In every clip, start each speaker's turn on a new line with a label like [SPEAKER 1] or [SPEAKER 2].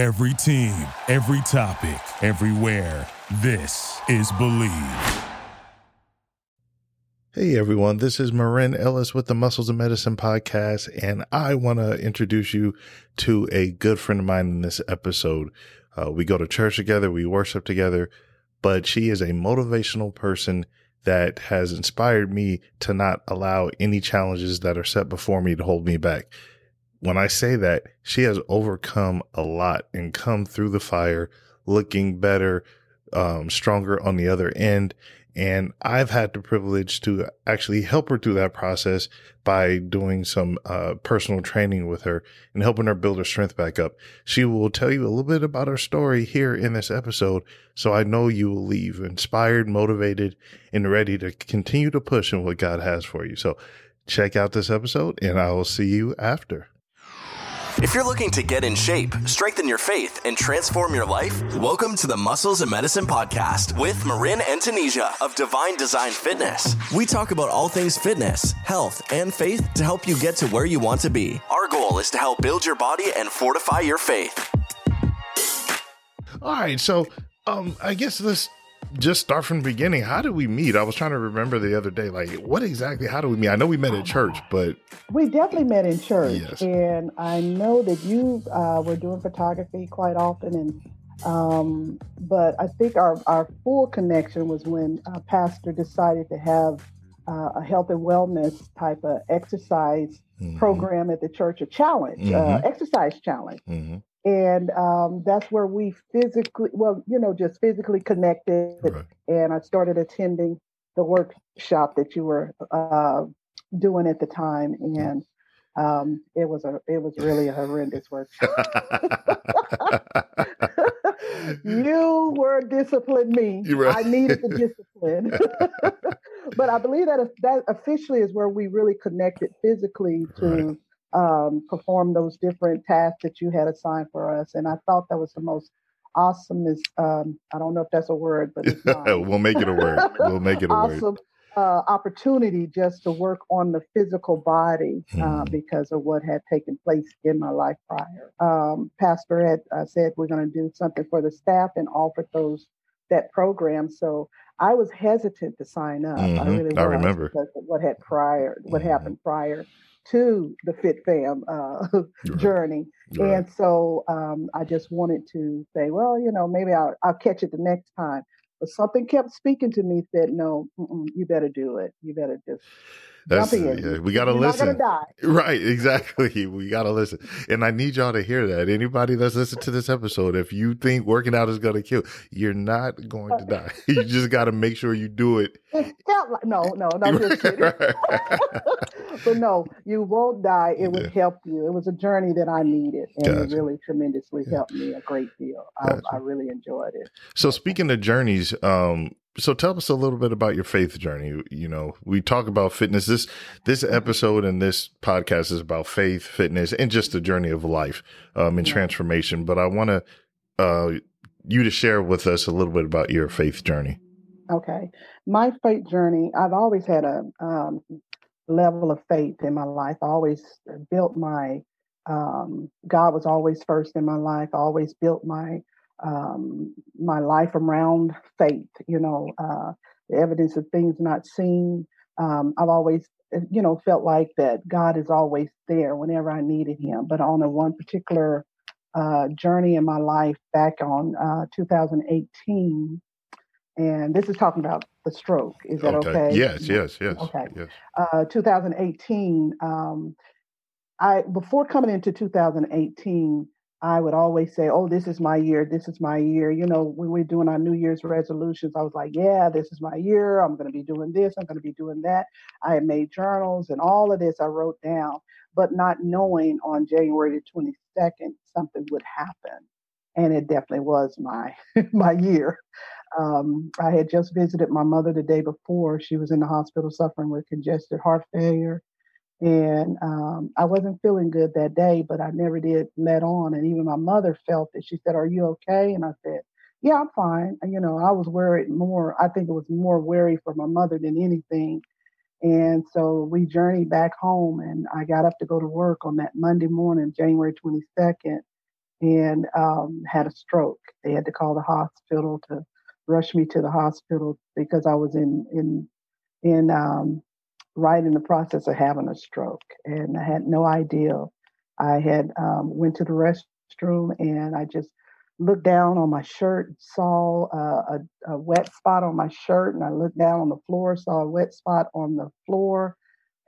[SPEAKER 1] Every team, every topic, everywhere. This is Believe.
[SPEAKER 2] Hey everyone, this is Marin Ellis with the Muscles of Medicine podcast, and I want to introduce you to a good friend of mine in this episode. Uh, we go to church together, we worship together, but she is a motivational person that has inspired me to not allow any challenges that are set before me to hold me back. When I say that, she has overcome a lot and come through the fire looking better, um, stronger on the other end. And I've had the privilege to actually help her through that process by doing some uh, personal training with her and helping her build her strength back up. She will tell you a little bit about her story here in this episode. So I know you will leave inspired, motivated, and ready to continue to push in what God has for you. So check out this episode and I will see you after.
[SPEAKER 3] If you're looking to get in shape, strengthen your faith, and transform your life, welcome to the Muscles and Medicine Podcast with Marin and Tunisia of Divine Design Fitness. We talk about all things fitness, health, and faith to help you get to where you want to be. Our goal is to help build your body and fortify your faith.
[SPEAKER 2] All right. So, um, I guess let's just start from the beginning. How did we meet? I was trying to remember the other day, like what exactly? How do we meet? I know we met at church, but
[SPEAKER 4] we definitely met in church,
[SPEAKER 2] Yes.
[SPEAKER 4] and I know that you uh, were doing photography quite often, and um, but I think our our full connection was when uh, Pastor decided to have uh, a health and wellness type of exercise
[SPEAKER 2] Mhm,
[SPEAKER 4] program at the church, a challenge, uh,
[SPEAKER 2] Mhm.
[SPEAKER 4] exercise challenge.
[SPEAKER 2] mhm,
[SPEAKER 4] and um, that's where we physically well you know just physically connected.
[SPEAKER 2] Right.
[SPEAKER 4] and i started attending the workshop that you were uh, doing at the time. And um, it was a it was really a horrendous workshop. You were disciplined me.
[SPEAKER 2] Right.
[SPEAKER 4] i needed the discipline. But i believe that that officially is where we really connected physically to um, perform those different tasks that you had assigned for us. And I thought that was the most awesomest. Um, I don't know if that's a word, but it's not.
[SPEAKER 2] we'll make it a word. We'll make it a word.
[SPEAKER 4] awesome uh, opportunity just to work on the physical body uh,
[SPEAKER 2] Mhm.
[SPEAKER 4] because of what had taken place in my life prior. Um, Pastor had uh, said we're going to do something for the staff and offered those that program. So I was hesitant to sign up. I
[SPEAKER 2] Mhm.
[SPEAKER 4] really
[SPEAKER 2] I remember.
[SPEAKER 4] because of what had prior, what
[SPEAKER 2] Mhm.
[SPEAKER 4] happened prior to the Fit Fam uh,
[SPEAKER 2] Right,
[SPEAKER 4] journey.
[SPEAKER 2] right.
[SPEAKER 4] And so um, I just wanted to say, well, you know, maybe I'll, I'll catch it the next time. But something kept speaking to me, said, no, you better do it. You better just
[SPEAKER 2] That's yeah, we gotta listen.
[SPEAKER 4] not die.
[SPEAKER 2] Right, exactly. We gotta listen, and I need y'all to hear that. Anybody that's listening to this episode, if you think working out is gonna kill, you're not going to die. you just got to make sure you do it.
[SPEAKER 4] It felt like, no, no, no, just kidding. but no, you won't die. It would
[SPEAKER 2] Yeah.
[SPEAKER 4] help you. It was a journey that I needed, and
[SPEAKER 2] Gotcha.
[SPEAKER 4] it really tremendously
[SPEAKER 2] Yeah.
[SPEAKER 4] helped me a great deal. I, I really enjoyed it.
[SPEAKER 2] so, speaking of journeys, um, so tell us a little bit about your faith journey. You know, we talk about fitness. This this episode and this podcast is about faith, fitness, and just the journey of life um, and
[SPEAKER 4] Yeah.
[SPEAKER 2] transformation. But I want to uh, you to share with us a little bit about your faith journey.
[SPEAKER 4] Okay. My faith journey, I've always had a um, level of faith in my life. I always built my, um, God was always first in my life. I always built my, um, my life around faith, you know, uh, the evidence of things not seen. Um, I've always, uh, you know, felt like that God is always there whenever I needed him. But on a one particular uh, journey in my life back on uh, 2018, and this is talking about the stroke. Is that okay?
[SPEAKER 2] Yes, yes, yes.
[SPEAKER 4] Okay.
[SPEAKER 2] Yes.
[SPEAKER 4] Uh, 2018. Um, I before coming into 2018, I would always say, "Oh, this is my year. This is my year." You know, when we're doing our New Year's resolutions, I was like, "Yeah, this is my year. I'm going to be doing this. I'm going to be doing that." I had made journals and all of this I wrote down, but not knowing on January the 22nd something would happen, and it definitely was my my year. Um, I had just visited my mother the day before. She was in the hospital suffering with congested heart failure. And um, I wasn't feeling good that day, but I never did let on. And even my mother felt it. She said, Are you okay? And I said, Yeah, I'm fine. And, you know, I was worried more. I think it was more worry for my mother than anything. And so we journeyed back home, and I got up to go to work on that Monday morning, January 22nd. and um, had a stroke. They had to call the hospital to rush me to the hospital because I was in in in um, right in the process of having a stroke, and I had no idea. I had um, went to the restroom and I just looked down on my shirt, saw uh, a, a, wet spot on my shirt, and I looked down on the floor, saw a wet spot on the floor,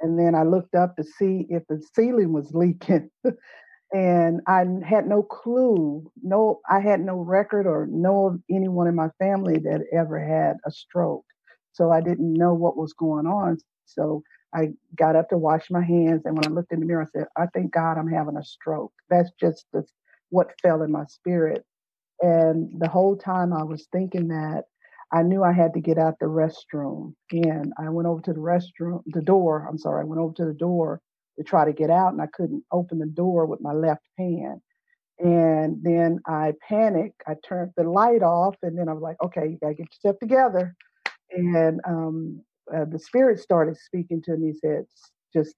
[SPEAKER 4] and then I looked up to see if the ceiling was leaking. and I had no clue, no, I had no record or know anyone in my family that ever had a stroke. So I didn't know what was going on. So I got up to wash my hands, and when I looked in the mirror, I said, "I thank God I'm having a stroke." That's just the, what fell in my spirit. And the whole time I was thinking that, I knew I had to get out the restroom. And I went over to the restroom, the door. I'm sorry, I went over to the door to try to get out, and I couldn't open the door with my left hand. And then I panicked. I turned the light off, and then I was like, okay, you got to get yourself together. And um, uh, the spirit started speaking to me, he said, just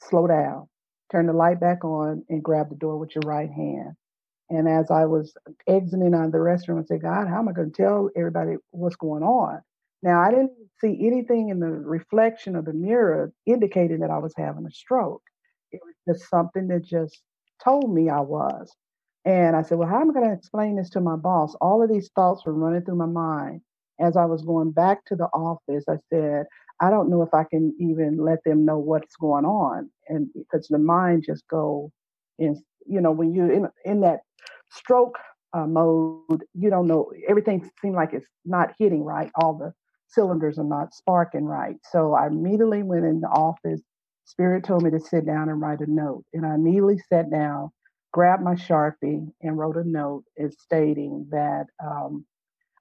[SPEAKER 4] slow down, turn the light back on, and grab the door with your right hand. And as I was exiting out of the restroom, I said, God, how am I going to tell everybody what's going on? Now, I didn't see anything in the reflection of the mirror indicating that I was having a stroke. It was just something that just told me I was. And I said, Well, how am I going to explain this to my boss? All of these thoughts were running through my mind. As I was going back to the office, I said, I don't know if I can even let them know what's going on. And because the mind just go in, you know, when you're in, in that stroke uh, mode, you don't know, everything seems like it's not hitting right. All the cylinders are not sparking right. So I immediately went in the office. Spirit told me to sit down and write a note. And I immediately sat down, grabbed my Sharpie, and wrote a note stating that um,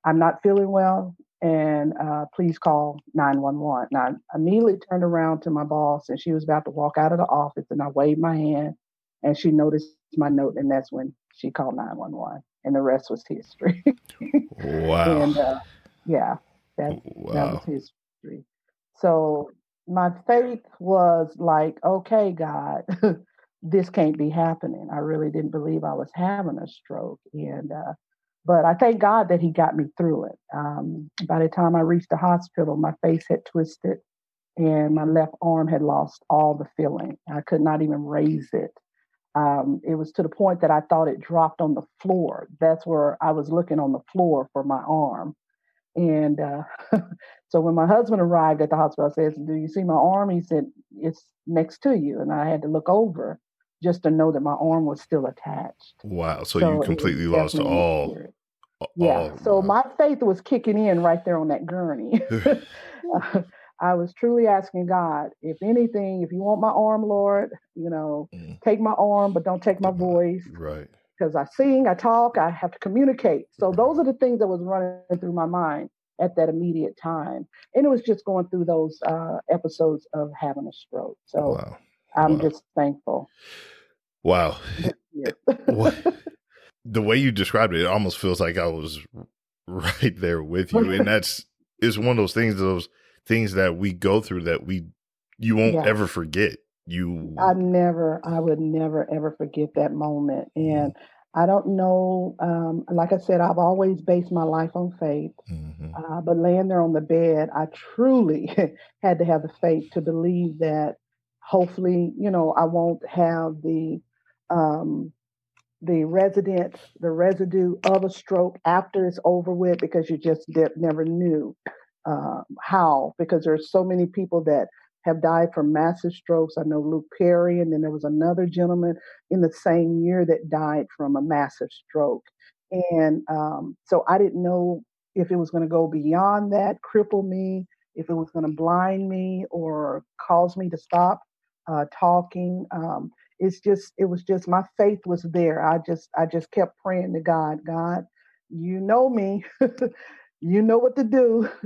[SPEAKER 4] I'm not feeling well and uh, please call 911. Now, I immediately turned around to my boss and she was about to walk out of the office and I waved my hand and she noticed my note and that's when she called 911 and the rest was history.
[SPEAKER 2] wow.
[SPEAKER 4] And uh, yeah, that, wow. that was history. So my faith was like, okay, God, this can't be happening. I really didn't believe I was having a stroke. And, uh, but I thank God that He got me through it. Um, by the time I reached the hospital, my face had twisted and my left arm had lost all the feeling. I could not even raise it. Um, it was to the point that I thought it dropped on the floor. That's where I was looking on the floor for my arm. And uh, so when my husband arrived at the hospital, I said, Do you see my arm? He said, It's next to you. And I had to look over just to know that my arm was still attached.
[SPEAKER 2] Wow. So, so you completely lost all.
[SPEAKER 4] Yeah. so my faith was kicking in right there on that gurney. uh, I was truly asking God, if anything, if you want my arm, Lord, you know, mm. take my arm, but don't take my voice.
[SPEAKER 2] Right
[SPEAKER 4] because I sing, I talk, I have to communicate. So those are the things that was running through my mind at that immediate time. And it was just going through those uh, episodes of having a stroke. So wow. I'm wow. just thankful.
[SPEAKER 2] Wow. the way you described it, it almost feels like I was right there with you. And that's is one of those things, those things that we go through that we you won't yeah. ever forget you
[SPEAKER 4] i never i would never ever forget that moment mm-hmm. and mm-hmm. i don't know um, like i said i've always based my life on faith mm-hmm. uh, but laying there on the bed i truly had to have the faith to believe that hopefully you know i won't have the um, the resident the residue of a stroke after it's over with because you just never knew uh, how because there's so many people that have died from massive strokes. I know Luke Perry, and then there was another gentleman in the same year that died from a massive stroke. And um, so I didn't know if it was going to go beyond that, cripple me, if it was going to blind me or cause me to stop uh, talking. Um, it's just, it was just my faith was there. I just, I just kept praying to God. God, you know me, you know what to do.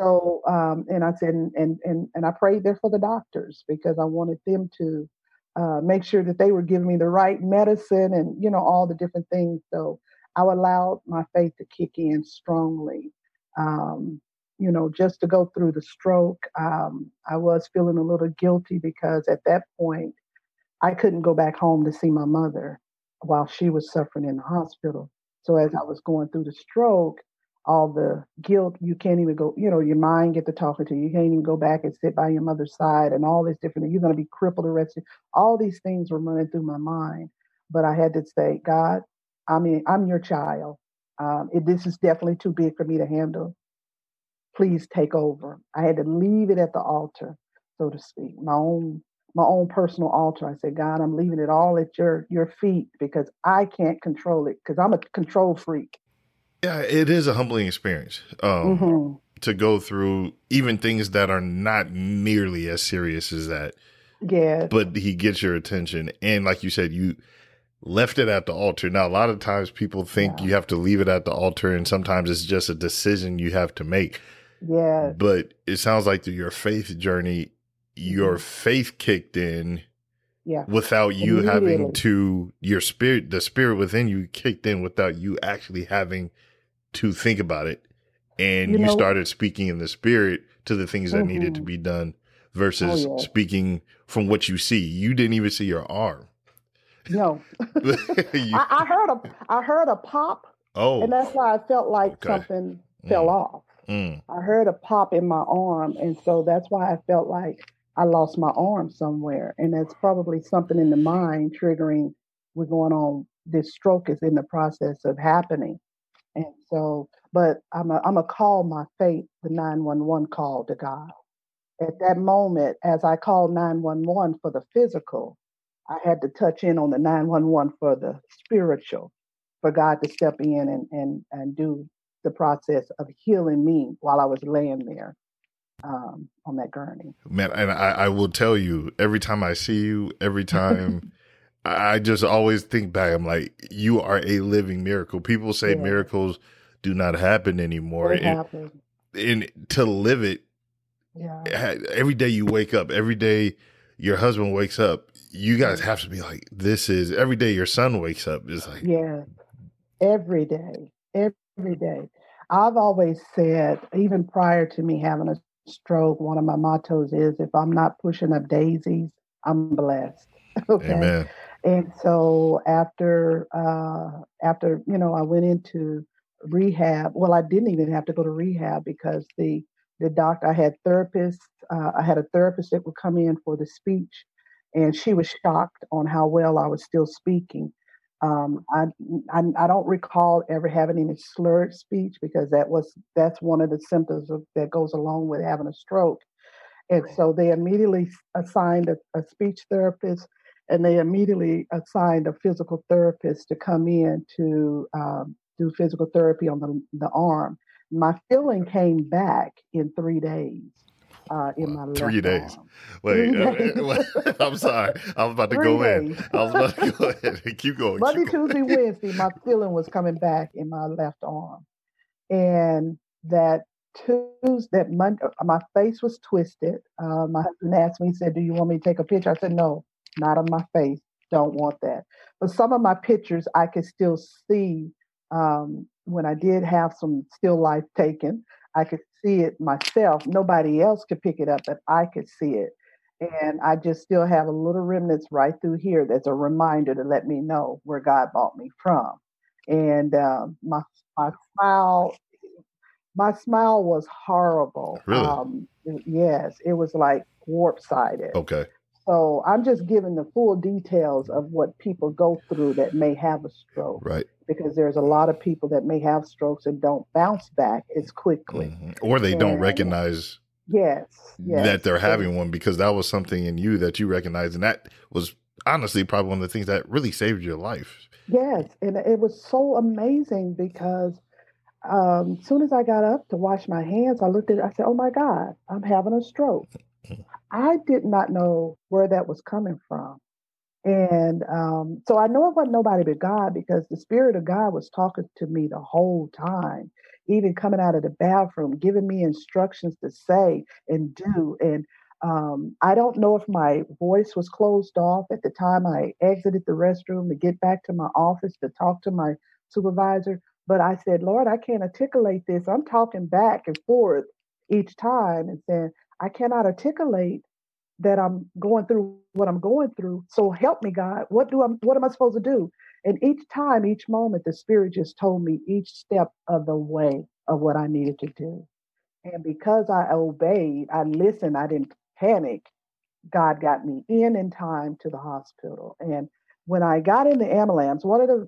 [SPEAKER 4] So, um, and I said, and, and, and I prayed there for the doctors because I wanted them to uh, make sure that they were giving me the right medicine and, you know, all the different things. So I allowed my faith to kick in strongly. Um, you know, just to go through the stroke, um, I was feeling a little guilty because at that point, I couldn't go back home to see my mother. while she was suffering in the hospital. So as I was going through the stroke, all the guilt, you can't even go, you know, your mind get to talking to you. You can't even go back and sit by your mother's side and all this different, you're going to be crippled the rest of All these things were running through my mind. But I had to say, God, I mean, I'm your child. Um, it, this is definitely too big for me to handle. Please take over. I had to leave it at the altar, so to speak, my own my own personal altar. I said, God, I'm leaving it all at your your feet because I can't control it because I'm a control freak.
[SPEAKER 2] Yeah, it is a humbling experience um, mm-hmm. to go through even things that are not nearly as serious as that.
[SPEAKER 4] Yeah,
[SPEAKER 2] but he gets your attention, and like you said, you left it at the altar. Now, a lot of times people think yeah. you have to leave it at the altar, and sometimes it's just a decision you have to make.
[SPEAKER 4] Yeah.
[SPEAKER 2] But it sounds like through your faith journey, your mm-hmm. faith kicked in
[SPEAKER 4] yeah.
[SPEAKER 2] without you having to your spirit the spirit within you kicked in without you actually having to think about it and you, you know, started speaking in the spirit to the things that mm-hmm. needed to mm-hmm. be done versus oh, yeah. speaking from what you see you didn't even see your arm
[SPEAKER 4] no you, I, I, heard a i heard a pop
[SPEAKER 2] oh
[SPEAKER 4] and that's why i felt like okay. something mm. fell off mm. i heard a pop in my arm and so that's why i felt like I lost my arm somewhere. And that's probably something in the mind triggering what's going on. This stroke is in the process of happening. And so, but I'm a, I'm a call my faith, the 911 call to God. At that moment, as I called 911 for the physical, I had to touch in on the 911 for the spiritual, for God to step in and, and, and do the process of healing me while I was laying there um, on that gurney.
[SPEAKER 2] Man, and I, I will tell you, every time I see you, every time. I just always think back. I'm like, you are a living miracle. People say yeah. miracles do not happen anymore.
[SPEAKER 4] It and,
[SPEAKER 2] and to live it,
[SPEAKER 4] yeah.
[SPEAKER 2] every day you wake up, every day your husband wakes up, you guys have to be like, this is every day your son wakes up. It's like,
[SPEAKER 4] yeah, every day, every day. I've always said, even prior to me having a stroke, one of my mottos is if I'm not pushing up daisies, I'm blessed. okay.
[SPEAKER 2] Amen.
[SPEAKER 4] And so after uh, after you know I went into rehab. Well, I didn't even have to go to rehab because the the doctor I had therapists. Uh, I had a therapist that would come in for the speech, and she was shocked on how well I was still speaking. Um, I, I, I don't recall ever having any slurred speech because that was that's one of the symptoms of, that goes along with having a stroke. And so they immediately assigned a, a speech therapist, and they immediately assigned a physical therapist to come in to um, do physical therapy on the, the arm. My feeling came back in three days uh, in my
[SPEAKER 2] three days.
[SPEAKER 4] Arm.
[SPEAKER 2] Wait, uh, I'm sorry. I was about to
[SPEAKER 4] three
[SPEAKER 2] go
[SPEAKER 4] days.
[SPEAKER 2] in. I was about to go ahead. Keep going.
[SPEAKER 4] Monday,
[SPEAKER 2] keep going.
[SPEAKER 4] Tuesday, Wednesday, my feeling was coming back in my left arm, and that Tuesday, that Monday, uh, my face was twisted. Uh, my husband asked me, he said, "Do you want me to take a picture?" I said, "No, not of my face. Don't want that." But some of my pictures, I could still see um, when I did have some still life taken. I could see it myself. Nobody else could pick it up, but I could see it. And I just still have a little remnants right through here that's a reminder to let me know where God bought me from. And um, my my smile, my smile was horrible.
[SPEAKER 2] Really?
[SPEAKER 4] Um, yes, it was like warp sided.
[SPEAKER 2] Okay.
[SPEAKER 4] So I'm just giving the full details of what people go through that may have a stroke.
[SPEAKER 2] Right.
[SPEAKER 4] Because there's a lot of people that may have strokes and don't bounce back as quickly. Mm-hmm.
[SPEAKER 2] Or they and, don't recognize
[SPEAKER 4] yes, yes,
[SPEAKER 2] that they're having one because that was something in you that you recognized. And that was honestly probably one of the things that really saved your life.
[SPEAKER 4] Yes. And it was so amazing because um, as soon as I got up to wash my hands, I looked at it, I said, Oh my God, I'm having a stroke. I did not know where that was coming from. And um, so I know it wasn't nobody but God because the Spirit of God was talking to me the whole time, even coming out of the bathroom, giving me instructions to say and do. And um, I don't know if my voice was closed off at the time I exited the restroom to get back to my office to talk to my supervisor, but I said, Lord, I can't articulate this. I'm talking back and forth each time and saying, I cannot articulate that I'm going through what I'm going through. So help me, God. What do I what am I supposed to do? And each time, each moment, the Spirit just told me each step of the way of what I needed to do. And because I obeyed, I listened, I didn't panic. God got me in in time to the hospital. And when I got in the ambulance, one of the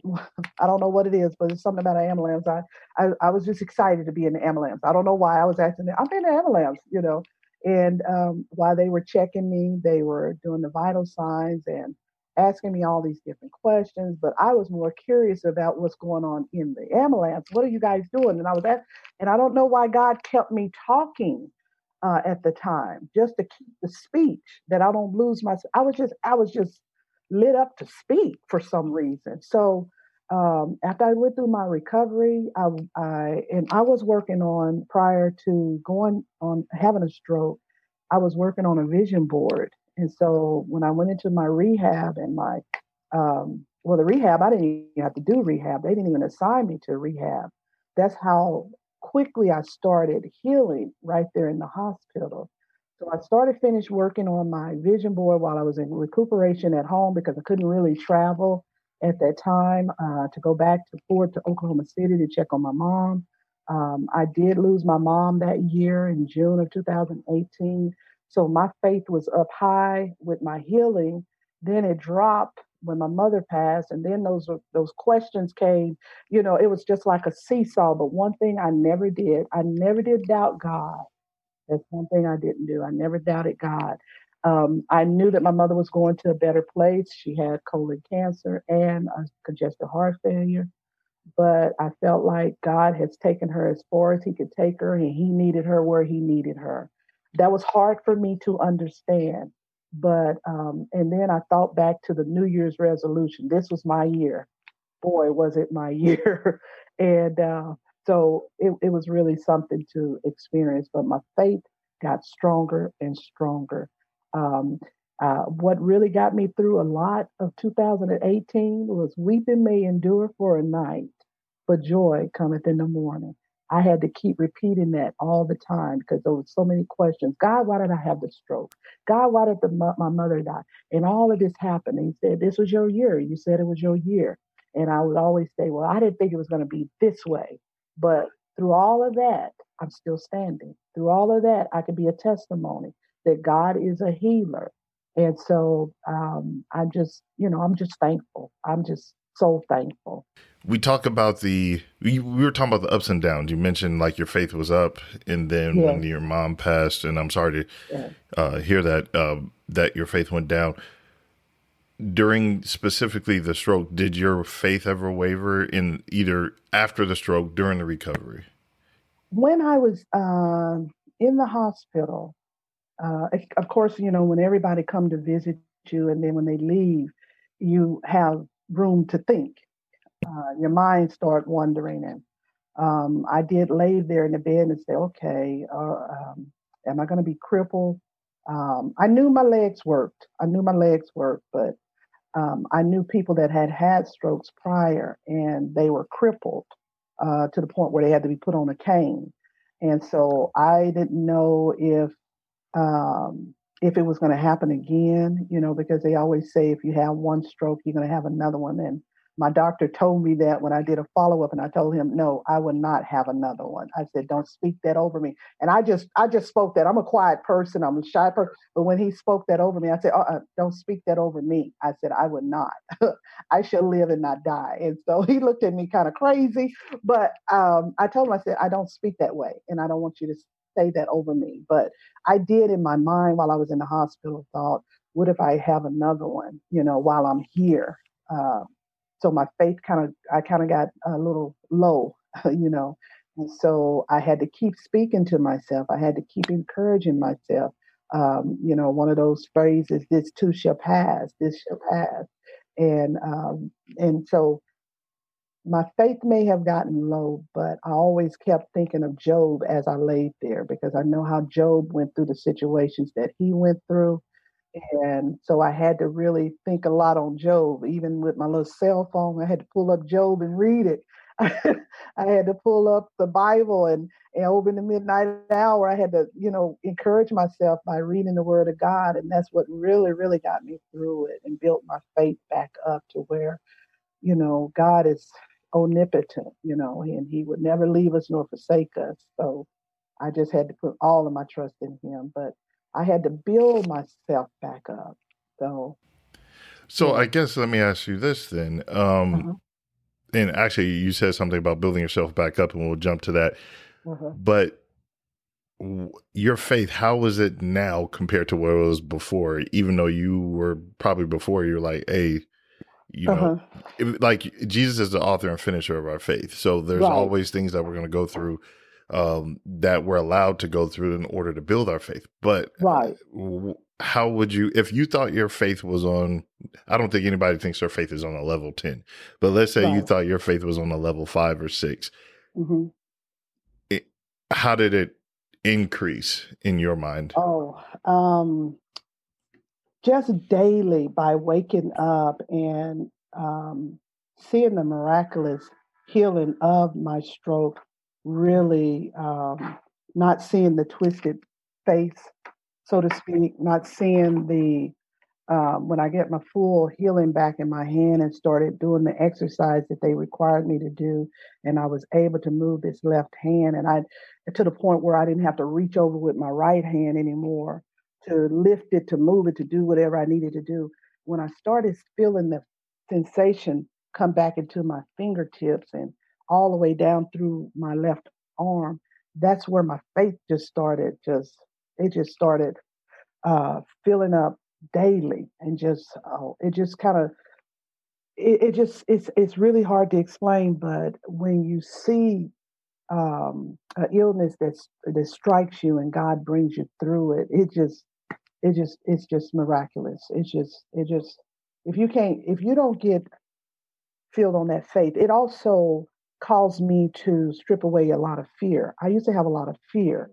[SPEAKER 4] I don't know what it is, but it's something about an ambulance. I, I, I was just excited to be in the ambulance. I don't know why I was asking. I'm in the ambulance, you know. And um, while they were checking me, they were doing the vital signs and asking me all these different questions. But I was more curious about what's going on in the ambulance. What are you guys doing? And I was at, and I don't know why God kept me talking uh, at the time, just to keep the speech that I don't lose my. I was just, I was just lit up to speak for some reason. So um, after I went through my recovery, I, I and I was working on prior to going on having a stroke. I was working on a vision board, and so when I went into my rehab and my um, well, the rehab I didn't even have to do rehab. They didn't even assign me to rehab. That's how quickly I started healing right there in the hospital. So I started finished working on my vision board while I was in recuperation at home because I couldn't really travel at that time uh, to go back to Ford to Oklahoma City to check on my mom. Um, I did lose my mom that year in June of 2018. So my faith was up high with my healing. Then it dropped when my mother passed, and then those those questions came. You know, it was just like a seesaw. But one thing I never did, I never did doubt God. That's one thing I didn't do. I never doubted God. Um, I knew that my mother was going to a better place. She had colon cancer and congestive heart failure. But I felt like God has taken her as far as He could take her, and He needed her where He needed her. That was hard for me to understand. But, um, and then I thought back to the New Year's resolution. This was my year. Boy, was it my year. and uh, so it, it was really something to experience. But my faith got stronger and stronger. Um, uh, what really got me through a lot of 2018 was weeping may endure for a night, but joy cometh in the morning. I had to keep repeating that all the time because there were so many questions. God, why did I have the stroke? God, why did the, my mother die? And all of this happened. And he said, This was your year. You said it was your year. And I would always say, Well, I didn't think it was going to be this way. But through all of that, I'm still standing. Through all of that, I can be a testimony that God is a healer. And so um, I'm just, you know, I'm just thankful. I'm just so thankful.
[SPEAKER 2] We talk about the, we, we were talking about the ups and downs. You mentioned like your faith was up, and then when your mom passed, and I'm sorry to uh, hear that, uh, that your faith went down. During specifically the stroke, did your faith ever waver in either after the stroke, during the recovery?
[SPEAKER 4] When I was uh, in the hospital, uh, of course, you know, when everybody come to visit you and then when they leave, you have room to think. Uh, your mind start wandering and um, I did lay there in the bed and say, okay, uh, um, am I going to be crippled? Um, I knew my legs worked. I knew my legs worked, but um, I knew people that had had strokes prior and they were crippled uh, to the point where they had to be put on a cane. And so I didn't know if um, if it was going to happen again, you know, because they always say if you have one stroke, you're going to have another one. And my doctor told me that when I did a follow up, and I told him, no, I would not have another one. I said, don't speak that over me. And I just, I just spoke that. I'm a quiet person. I'm a shy person. But when he spoke that over me, I said, uh-uh, don't speak that over me. I said, I would not. I shall live and not die. And so he looked at me kind of crazy. But um, I told him, I said, I don't speak that way, and I don't want you to say that over me. But I did in my mind while I was in the hospital thought, what if I have another one, you know, while I'm here? Uh, so my faith kind of, I kind of got a little low, you know. And so I had to keep speaking to myself. I had to keep encouraging myself. Um, you know, one of those phrases, this too shall pass, this shall pass. And um, and so my faith may have gotten low, but I always kept thinking of Job as I laid there because I know how Job went through the situations that he went through. And so I had to really think a lot on Job, even with my little cell phone. I had to pull up Job and read it. I had to pull up the Bible and, and over the midnight hour, I had to, you know, encourage myself by reading the Word of God. And that's what really, really got me through it and built my faith back up to where you know, God is omnipotent, you know, and He would never leave us nor forsake us. So I just had to put all of my trust in Him. But I had to build myself back up. So.
[SPEAKER 2] So I guess let me ask you this then. Um, uh-huh. And actually, you said something about building yourself back up, and we'll jump to that. Uh-huh. But your faith, how is it now compared to what it was before? Even though you were probably before, you're like, hey, you know, uh-huh. like Jesus is the author and finisher of our faith. So there's right. always things that we're going to go through um, that we're allowed to go through in order to build our faith. But
[SPEAKER 4] right.
[SPEAKER 2] how would you, if you thought your faith was on, I don't think anybody thinks their faith is on a level 10, but let's say right. you thought your faith was on a level five or 6 mm-hmm. it, how did it increase in your mind?
[SPEAKER 4] Oh, um, just daily by waking up and um, seeing the miraculous healing of my stroke, really um, not seeing the twisted face, so to speak, not seeing the um, when I get my full healing back in my hand and started doing the exercise that they required me to do, and I was able to move this left hand, and I to the point where I didn't have to reach over with my right hand anymore to lift it, to move it, to do whatever I needed to do. When I started feeling the sensation come back into my fingertips and all the way down through my left arm, that's where my faith just started. Just it just started uh, filling up daily, and just oh, it just kind of it, it, just it's it's really hard to explain. But when you see um, an illness that that strikes you and God brings you through it, it just it just it's just miraculous. It's just it just if you can't if you don't get filled on that faith, it also caused me to strip away a lot of fear. I used to have a lot of fear.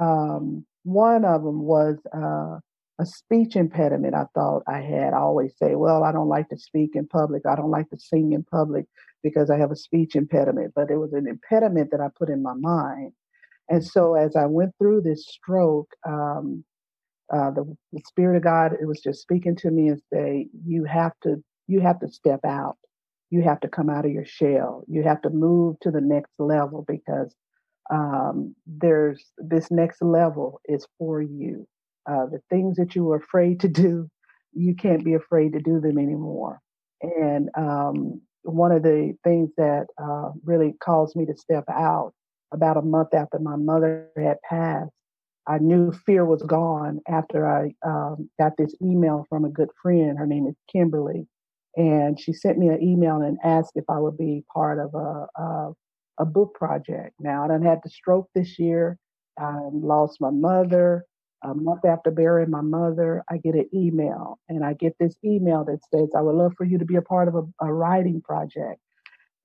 [SPEAKER 4] Um, one of them was uh, a speech impediment. I thought I had. I always say, "Well, I don't like to speak in public. I don't like to sing in public because I have a speech impediment." But it was an impediment that I put in my mind. And so, as I went through this stroke, um, uh, the, the spirit of God, it was just speaking to me and say, you have to, you have to step out. You have to come out of your shell. You have to move to the next level because um, there's this next level is for you. Uh, the things that you were afraid to do, you can't be afraid to do them anymore. And um, one of the things that uh, really caused me to step out about a month after my mother had passed I knew fear was gone after I um, got this email from a good friend. Her name is Kimberly, and she sent me an email and asked if I would be part of a a, a book project. Now I done had the stroke this year. I lost my mother. A month after burying my mother, I get an email, and I get this email that says, "I would love for you to be a part of a, a writing project."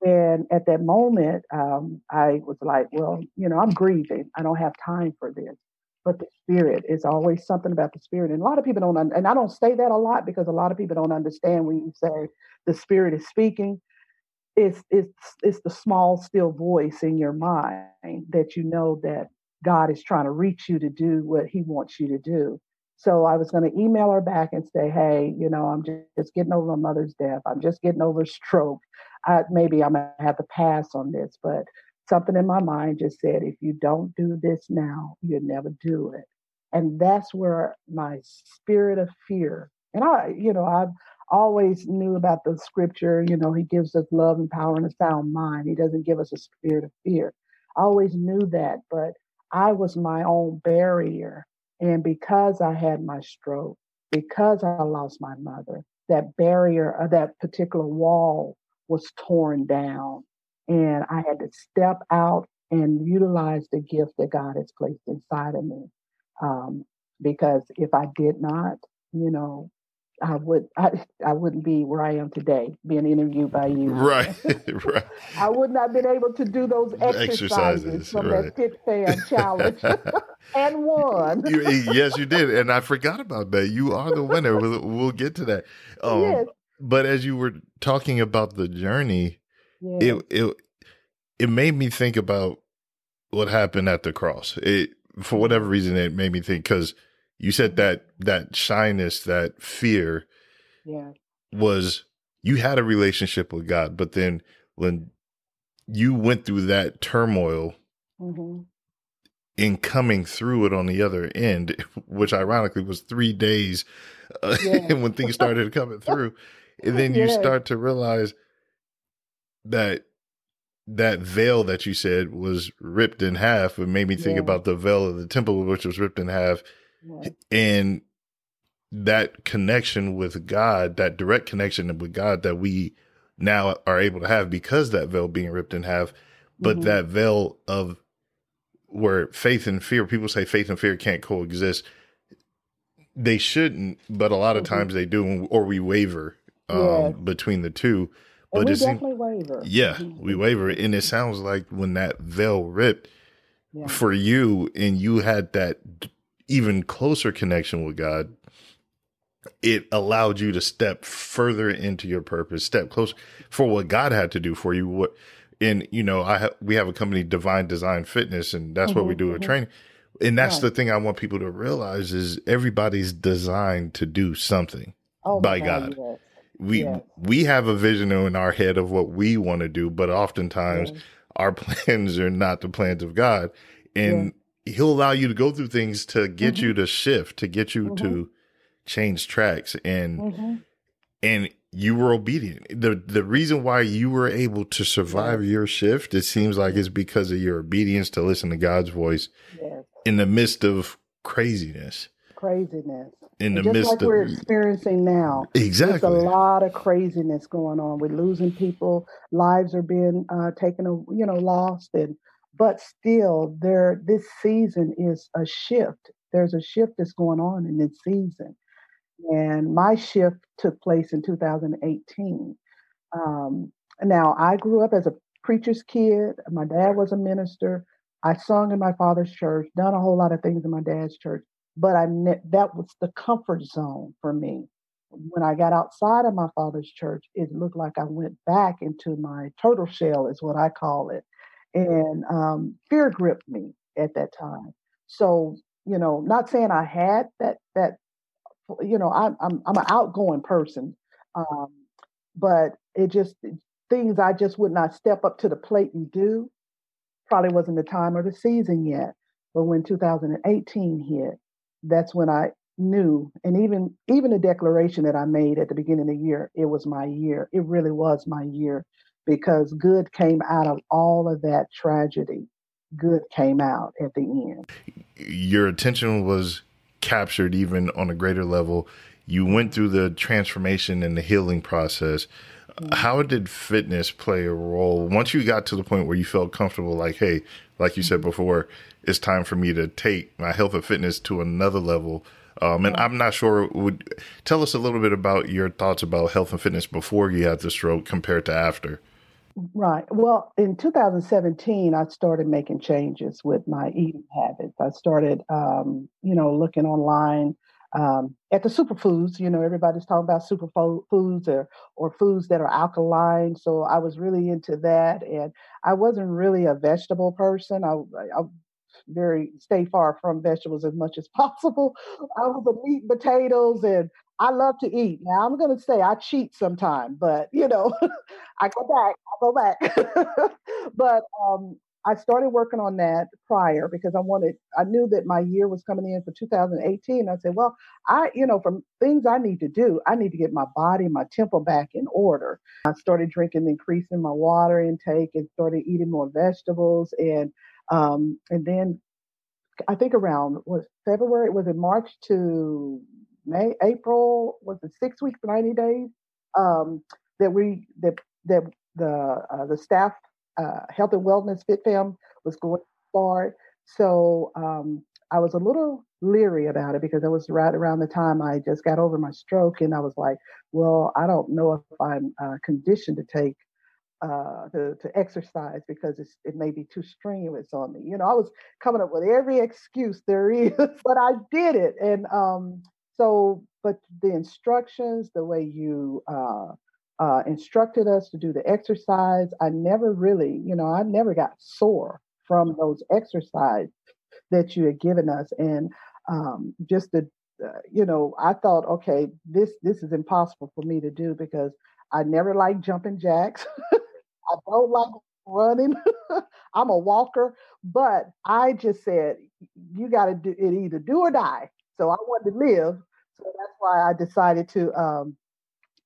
[SPEAKER 4] And at that moment, um, I was like, well, you know, I'm grieving. I don't have time for this but the spirit is always something about the spirit. And a lot of people don't, and I don't say that a lot because a lot of people don't understand when you say the spirit is speaking. It's it's it's the small still voice in your mind that you know that God is trying to reach you to do what He wants you to do. So I was going to email her back and say, hey, you know, I'm just, getting over my mother's death. I'm just getting over stroke. I, maybe I'm going to have to pass on this, but something in my mind just said, if you don't do this now, you'll never do it. And that's where my spirit of fear, and I, you know, I've always knew about the scripture, you know, he gives us love and power and a sound mind. He doesn't give us a spirit of fear. I always knew that, but I was my own barrier. And because I had my stroke, because I lost my mother, that barrier or that particular wall was torn down and I had to step out and utilize the gift that God has placed inside of me. Um, because if I did not, you know, I would I, I wouldn't be where I am today, being interviewed by you.
[SPEAKER 2] Right, right.
[SPEAKER 4] I would not have been able to do those exercises, exercises from right. that fit fam challenge and won.
[SPEAKER 2] You, yes, you did, and I forgot about that. You are the winner. We'll, we'll get to that. Um, yes. But as you were talking about the journey, yeah. it it it made me think about what happened at the cross. It for whatever mm-hmm. reason it made me think because you said mm-hmm. that that shyness, that fear,
[SPEAKER 4] yeah,
[SPEAKER 2] was you had a relationship with God, but then when you went through that turmoil mm-hmm. in coming through it on the other end, which ironically was three days uh, yeah. when things started coming through, and then you start to realize that that veil that you said was ripped in half. It made me think yeah. about the veil of the temple, which was ripped in half, and that connection with God, that direct connection with God that we now are able to have because that veil being ripped in half, but mm-hmm. that veil of where faith and fear, people say faith and fear can't coexist. They shouldn't, but a lot of mm-hmm. times they do, or we waver um, yeah. between the two.
[SPEAKER 4] But and we definitely waver.
[SPEAKER 2] Yeah, mm-hmm. we waver, and it sounds like when that veil ripped yeah. for you, and you had that even closer connection with God, it allowed you to step further into your purpose, step closer for what God had to do for you. What, and you know, I have we have a company, Divine Design Fitness, and that's mm-hmm, what we mm-hmm, do with mm-hmm. training. And that's the thing I want people to realize is everybody's designed to do something oh by God. God. Yes. We we have a vision in our head of what we want to do, but oftentimes our plans are not the plans of God, and He'll allow you to go through things to get mm-hmm. you to shift, to get you to mm-hmm change tracks and mm-hmm. and you were obedient. The the reason why you were able to survive your shift, it seems like is because of your obedience to listen to God's voice in the midst of craziness.
[SPEAKER 4] Craziness.
[SPEAKER 2] In the
[SPEAKER 4] just
[SPEAKER 2] midst
[SPEAKER 4] like
[SPEAKER 2] of
[SPEAKER 4] we're experiencing now.
[SPEAKER 2] Exactly.
[SPEAKER 4] There's a lot of craziness going on. We're losing people, lives are being uh, taken, you know, lost and but still there this season is a shift. There's a shift that's going on in this season and my shift took place in 2018. Um, now, I grew up as a preacher's kid. My dad was a minister. I sung in my father's church, done a whole lot of things in my dad's church, but I that was the comfort zone for me. When I got outside of my father's church, it looked like I went back into my turtle shell, is what I call it, and um, fear gripped me at that time. So, you know, not saying I had that that you know, I'm I'm I'm an outgoing person, um, but it just things I just would not step up to the plate and do. Probably wasn't the time or the season yet. But when 2018 hit, that's when I knew, and even even the declaration that I made at the beginning of the year, it was my year. It really was my year because good came out of all of that tragedy. Good came out at the end.
[SPEAKER 2] Your attention was captured even on a greater level. You went through the transformation and the healing process. Mm-hmm. How did fitness play a role once you got to the point where you felt comfortable, like, hey, like you said before, it's time for me to take my health and fitness to another level? Um, and I'm not sure. Would tell us a little bit about your thoughts about health and fitness before you had the stroke compared to after.
[SPEAKER 4] Right. Well, in 2017, I started making changes with my eating habits. I started, um, you know, looking online um, at the superfoods. You know, everybody's talking about superfoods or or foods that are alkaline. So I was really into that, and I wasn't really a vegetable person. I, I very stay far from vegetables as much as possible. I was a meat, potatoes, and I love to eat. Now I'm to say I cheat sometimes, but you know, I go back, I go back. but um, I started working on that prior because I wanted, I knew that my year was coming in for 2018. I said, well, I, you know, from things I need to do, I need to get my body, my temple back in order. I started drinking, increasing my water intake, and started eating more vegetables, and um, and then I think around was February, was it March to May, April, was it six weeks, 90 days, um, that we, that, that the, uh, the staff, uh, health and wellness fit fam was going start. So, um, I was a little leery about it because it was right around the time I just got over my stroke, and I was like, "Well, I don't know if I'm uh, conditioned to take uh, to, to exercise because it may be too strenuous on me. You know, I was coming up with every excuse there is, but I did it. And um, so, but the instructions, the way you uh, uh, instructed us to do the exercise, I never really, you know, I never got sore from those exercises that you had given us. And um, just the, uh, you know, I thought, okay, this this is impossible for me to do because I never like jumping jacks. I don't like running. I'm a walker, but I just said, you got to do it either do or die. So I wanted to live. So that's why I decided to um,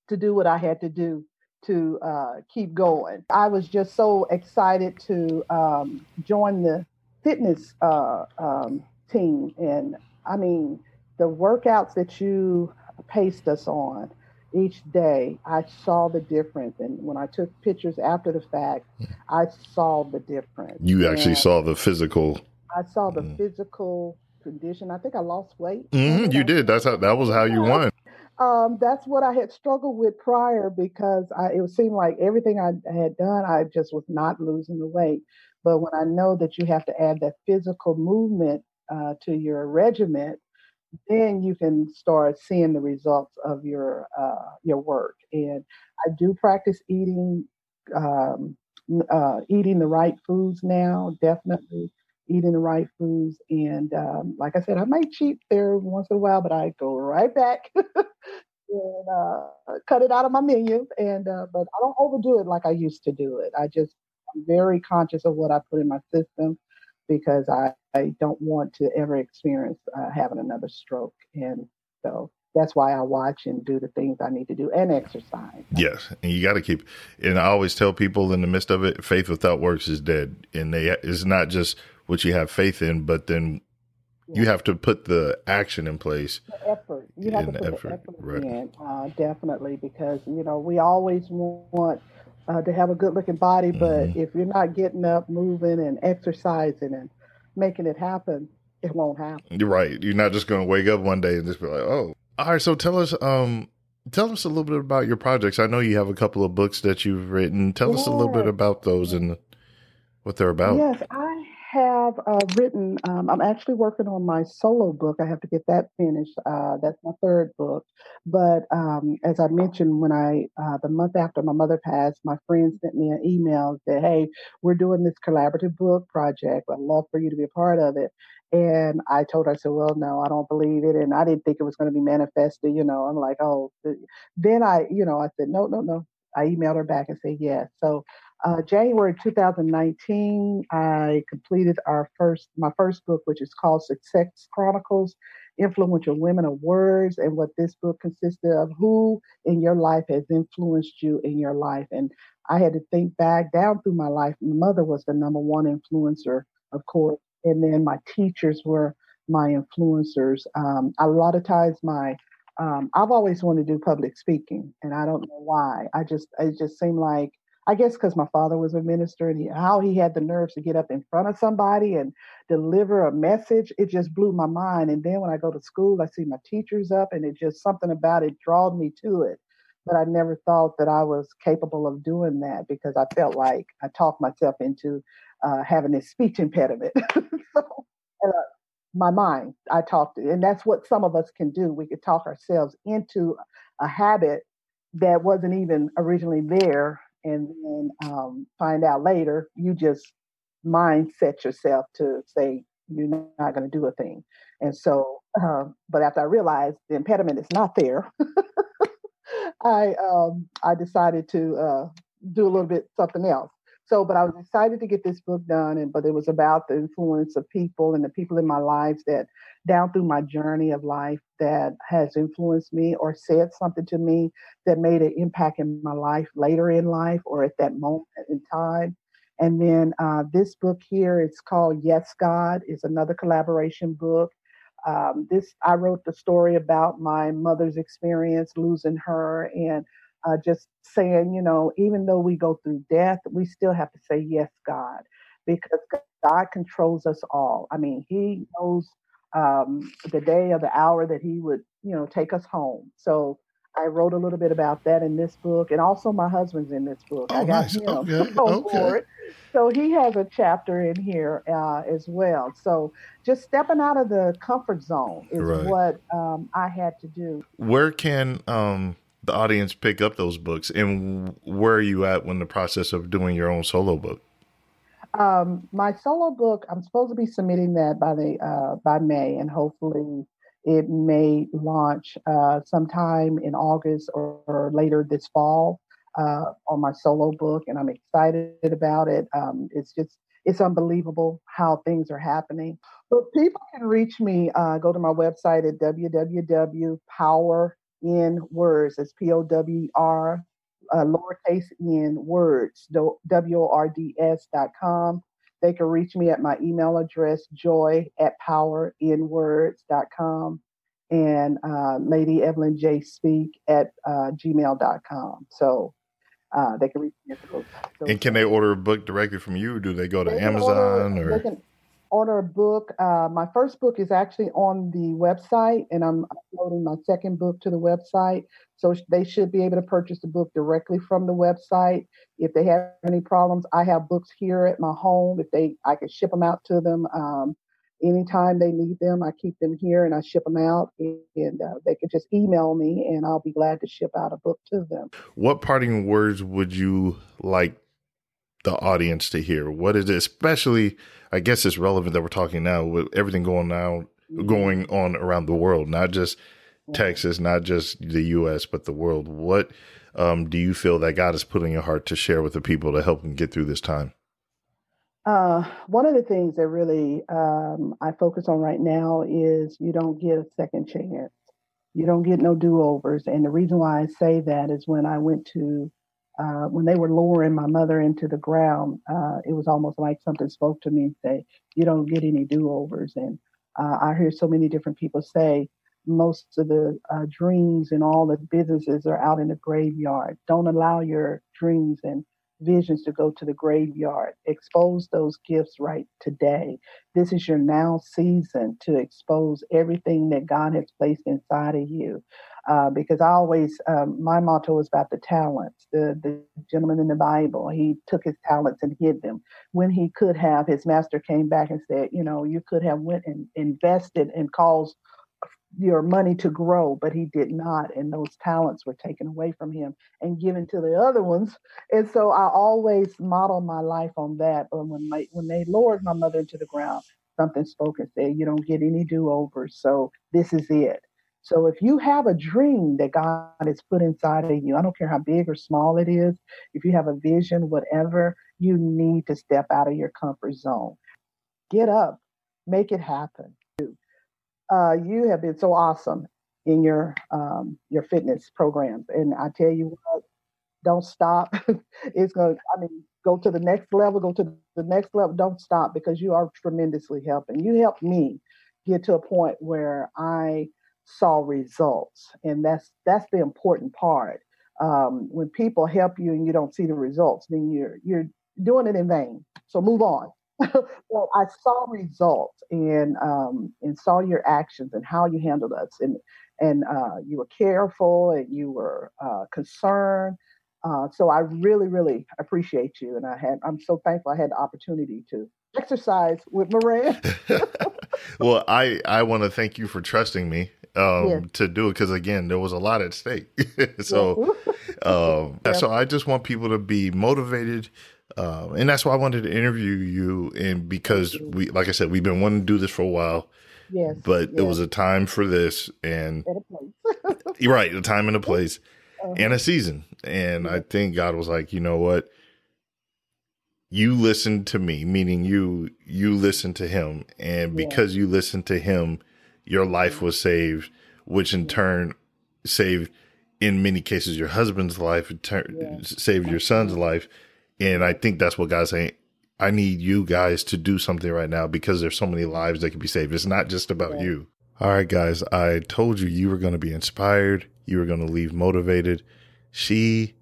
[SPEAKER 4] to do what I had to do to uh, keep going. I was just so excited to um, join the fitness uh, um, team, and I mean the workouts that you paced us on each day, I saw the difference. And when I took pictures after the fact, hmm. I saw the difference.
[SPEAKER 2] You actually and saw the physical.
[SPEAKER 4] I saw the mm. physical condition. I think I lost weight.
[SPEAKER 2] Mm-hmm, you did. That's how. That was how you won.
[SPEAKER 4] Um, that's what I had struggled with prior because I, it seemed like everything I had done, I just was not losing the weight. But when I know that you have to add that physical movement uh, to your regiment, then you can start seeing the results of your uh, your work. And I do practice eating um, uh, eating the right foods now. Definitely eating the right foods. And um, like I said, I might cheat there once in a while, but I go right back and uh, cut it out of my menu. And uh, but I don't overdo it like I used to do it. I just I'm very conscious of what I put in my system because I, I don't want to ever experience uh, having another stroke. And so that's why I watch and do the things I need to do and exercise.
[SPEAKER 2] Yes, and you got to keep. And I always tell people in the midst of it, faith without works is dead. And they it's not just what you have faith in, but then. You have to put the action in place.
[SPEAKER 4] The effort. You have to put effort. the effort right. in, uh, definitely, because you know we always want uh, to have a good looking body, but mm-hmm. if you're not getting up, moving, and exercising and making it happen, it won't happen.
[SPEAKER 2] You're right. You're not just going to wake up one day and just be like, oh. All right. So tell us, um, tell us a little bit about your projects. I know you have a couple of books that you've written. Tell us a little bit about those and what they're about.
[SPEAKER 4] Yes, I have uh, written, um, I'm actually working on my solo book. I have to get that finished. Uh, that's my third book. But um, as I mentioned, when I, uh, the month after my mother passed, my friend sent me an email that, hey, we're doing this collaborative book project. I'd love for you to be a part of it. And I told her, I said, well, no, I don't believe it. And I didn't think it was going to be manifested. You know, I'm like, oh, then I, you know, I said, no, no, no. I emailed her back and said yes. So uh, January 2019, I completed our first, my first book, which is called Success Chronicles: Influential Women of Words. And what this book consisted of, who in your life has influenced you in your life. And I had to think back down through my life. My mother was the number one influencer, of course, and then my teachers were my influencers. Um, a lot of times, my um, I've always wanted to do public speaking, and I don't know why. I just it just seemed like I guess because my father was a minister and he, how he had the nerves to get up in front of somebody and deliver a message, it just blew my mind. And then when I go to school, I see my teachers up and it just something about it drawed me to it. But I never thought that I was capable of doing that because I felt like I talked myself into uh, having this speech impediment. so, uh, my mind, I talked, and that's what some of us can do. We could talk ourselves into a habit that wasn't even originally there and then um, find out later you just mindset yourself to say you're not going to do a thing. And so, uh, but after I realized the impediment is not there, I um, I decided to uh, do a little bit something else. So, but I was excited to get this book done, and but it was about the influence of people and the people in my lives that down through my journey of life that has influenced me or said something to me that made an impact in my life later in life or at that moment in time. And then uh, this book here, it's called Yes God, is another collaboration book. Um, this I wrote the story about my mother's experience losing her and uh, just saying, you know, even though we go through death, we still have to say, yes, God, because God controls us all. I mean, He knows um, the day or the hour that He would, you know, take us home. So I wrote a little bit about that in this book, and also my husband's in this book.
[SPEAKER 2] Oh,
[SPEAKER 4] I got
[SPEAKER 2] nice.
[SPEAKER 4] him
[SPEAKER 2] okay. okay.
[SPEAKER 4] board. So he has a chapter in here uh, as well. So just stepping out of the comfort zone is right. what um, I had to do.
[SPEAKER 2] Where can um, the audience pick up those books? And where are you at when the process of doing your own solo book?
[SPEAKER 4] Um, my solo book, I'm supposed to be submitting that by the uh, by May, and hopefully it may launch uh, sometime in August or, or, later this fall. uh, on my solo book, and I'm excited about it. Um, it's just it's unbelievable how things are happening. But people can reach me. Uh, go to my website at www.powrinwords. It's P O W R uh, lowercase in words w o r d s dot com. They can reach me at my email address joy at powrinwords.com and uh, Lady Evelyn J Speak at uh, gmail.com. So uh, they can reach me at those.
[SPEAKER 2] those and can they order a book directly from you? Or do they go to they Amazon
[SPEAKER 4] order,
[SPEAKER 2] or?
[SPEAKER 4] They can order a book. Uh, my first book is actually on the website, and I'm uploading my second book to the website. So they should be able to purchase the book directly from the website. If they have any problems, I have books here at my home. If they, I can ship them out to them. Um, anytime they need them, I keep them here and I ship them out. And uh, they can just email me, and I'll be glad to ship out a book to them.
[SPEAKER 2] What parting words would you like the audience to hear? What is it, especially? I guess it's relevant that we're talking now with everything going now going on around the world, not just Texas, not just the U.S., but the world. What um, do you feel that God has put in your heart to share with the people to help them get through this time?
[SPEAKER 4] Uh, one of the things that really um, I focus on right now is you don't get a second chance. You don't get no do overs. And the reason why I say that is when I went to, uh, when they were lowering my mother into the ground, uh, it was almost like something spoke to me and say, you don't get any do overs. And uh, I hear so many different people say, most of the uh, dreams and all the businesses are out in the graveyard. Don't allow your dreams and visions to go to the graveyard. Expose those gifts right today. This is your now season to expose everything that God has placed inside of you. Uh, because I always, um, my motto is about the talents. The, the gentleman in the Bible, he took his talents and hid them. When he could have, his master came back and said, you know, you could have went and invested and caused your money to grow, but he did not. And those talents were taken away from him and given to the other ones. And so I always model my life on that. But when my, when they lowered my mother into the ground, something spoke and said, You don't get any do overs. So this is it. So if you have a dream that God has put inside of you, I don't care how big or small it is, if you have a vision, whatever, you need to step out of your comfort zone. Get up, make it happen uh, you have been so awesome in your um, your fitness programs, and I tell you what, don't stop. it's going. to I mean, go to the next level. Go to the next level. Don't stop because you are tremendously helping. You helped me get to a point where I saw results, and that's that's the important part. Um, when people help you and you don't see the results, then you're you're doing it in vain. So move on. Well, I saw results and um, and saw your actions and how you handled us, and and uh, you were careful and you were uh, concerned. Uh, so I really, really appreciate you, and I had I'm so thankful I had the opportunity to exercise with Moran.
[SPEAKER 2] well, I I want to thank you for trusting me um, to do it because again, there was a lot at stake. so, um, yeah. so I just want people to be motivated uh, and that's why I wanted to interview you. And because we, like I said, we've been wanting to do this for a while.
[SPEAKER 4] Yes.
[SPEAKER 2] But yes. it was a time for this, and you're right, a time and a place, uh-huh. and a season. And I think God was like, you know what? You listened to me, meaning you you listened to Him, and because you listened to Him, your life was saved, which in turn saved, in many cases, your husband's life, turn, saved your son's life and I think that's what God's saying. I need you guys to do something right now because there's so many lives that can be saved. It's not just about yeah. you. All right, guys. I told you you were going to be inspired. You were going to leave motivated. She,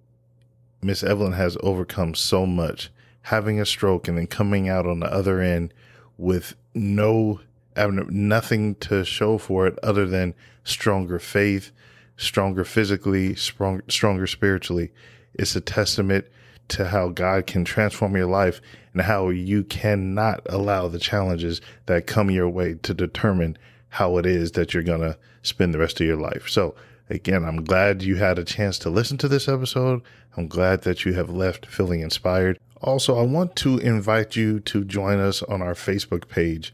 [SPEAKER 2] Miss Evelyn, has overcome so much, having a stroke and then coming out on the other end with no, nothing to show for it other than stronger faith, stronger physically, strong, stronger spiritually. It's a testament to how God can transform your life and how you cannot allow the challenges that come your way to determine how it is that you're going to spend the rest of your life. So, again, I'm glad you had a chance to listen to this episode. I'm glad that you have left feeling inspired. Also, I want to invite you to join us on our Facebook page.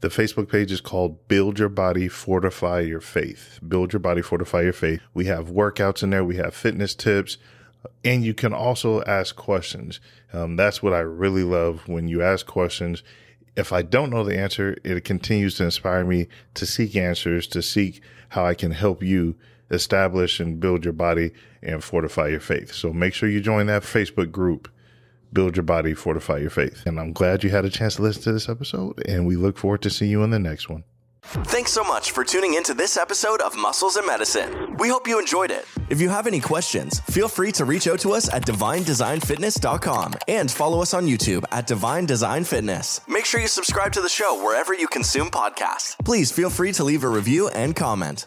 [SPEAKER 2] The Facebook page is called Build Your Body, Fortify Your Faith. Build Your Body, Fortify Your Faith. We have workouts in there, we have fitness tips And you can also ask questions. Um, that's what I really love when you ask questions. If I don't know the answer, it continues to inspire me to seek answers, to seek how I can help you establish and build your body and fortify your faith. So make sure you join that Facebook group, Build Your Body, Fortify Your Faith. And I'm glad you had a chance to listen to this episode, and we look forward to seeing you in the next one.
[SPEAKER 3] Thanks so much for tuning into this episode of Muscles and Medicine. We hope you enjoyed it. If you have any questions, feel free to reach out to us at divinedesignfitness.com and follow us on YouTube at Divine Design Fitness. Make sure you subscribe to the show wherever you consume podcasts. Please feel free to leave a review and comment.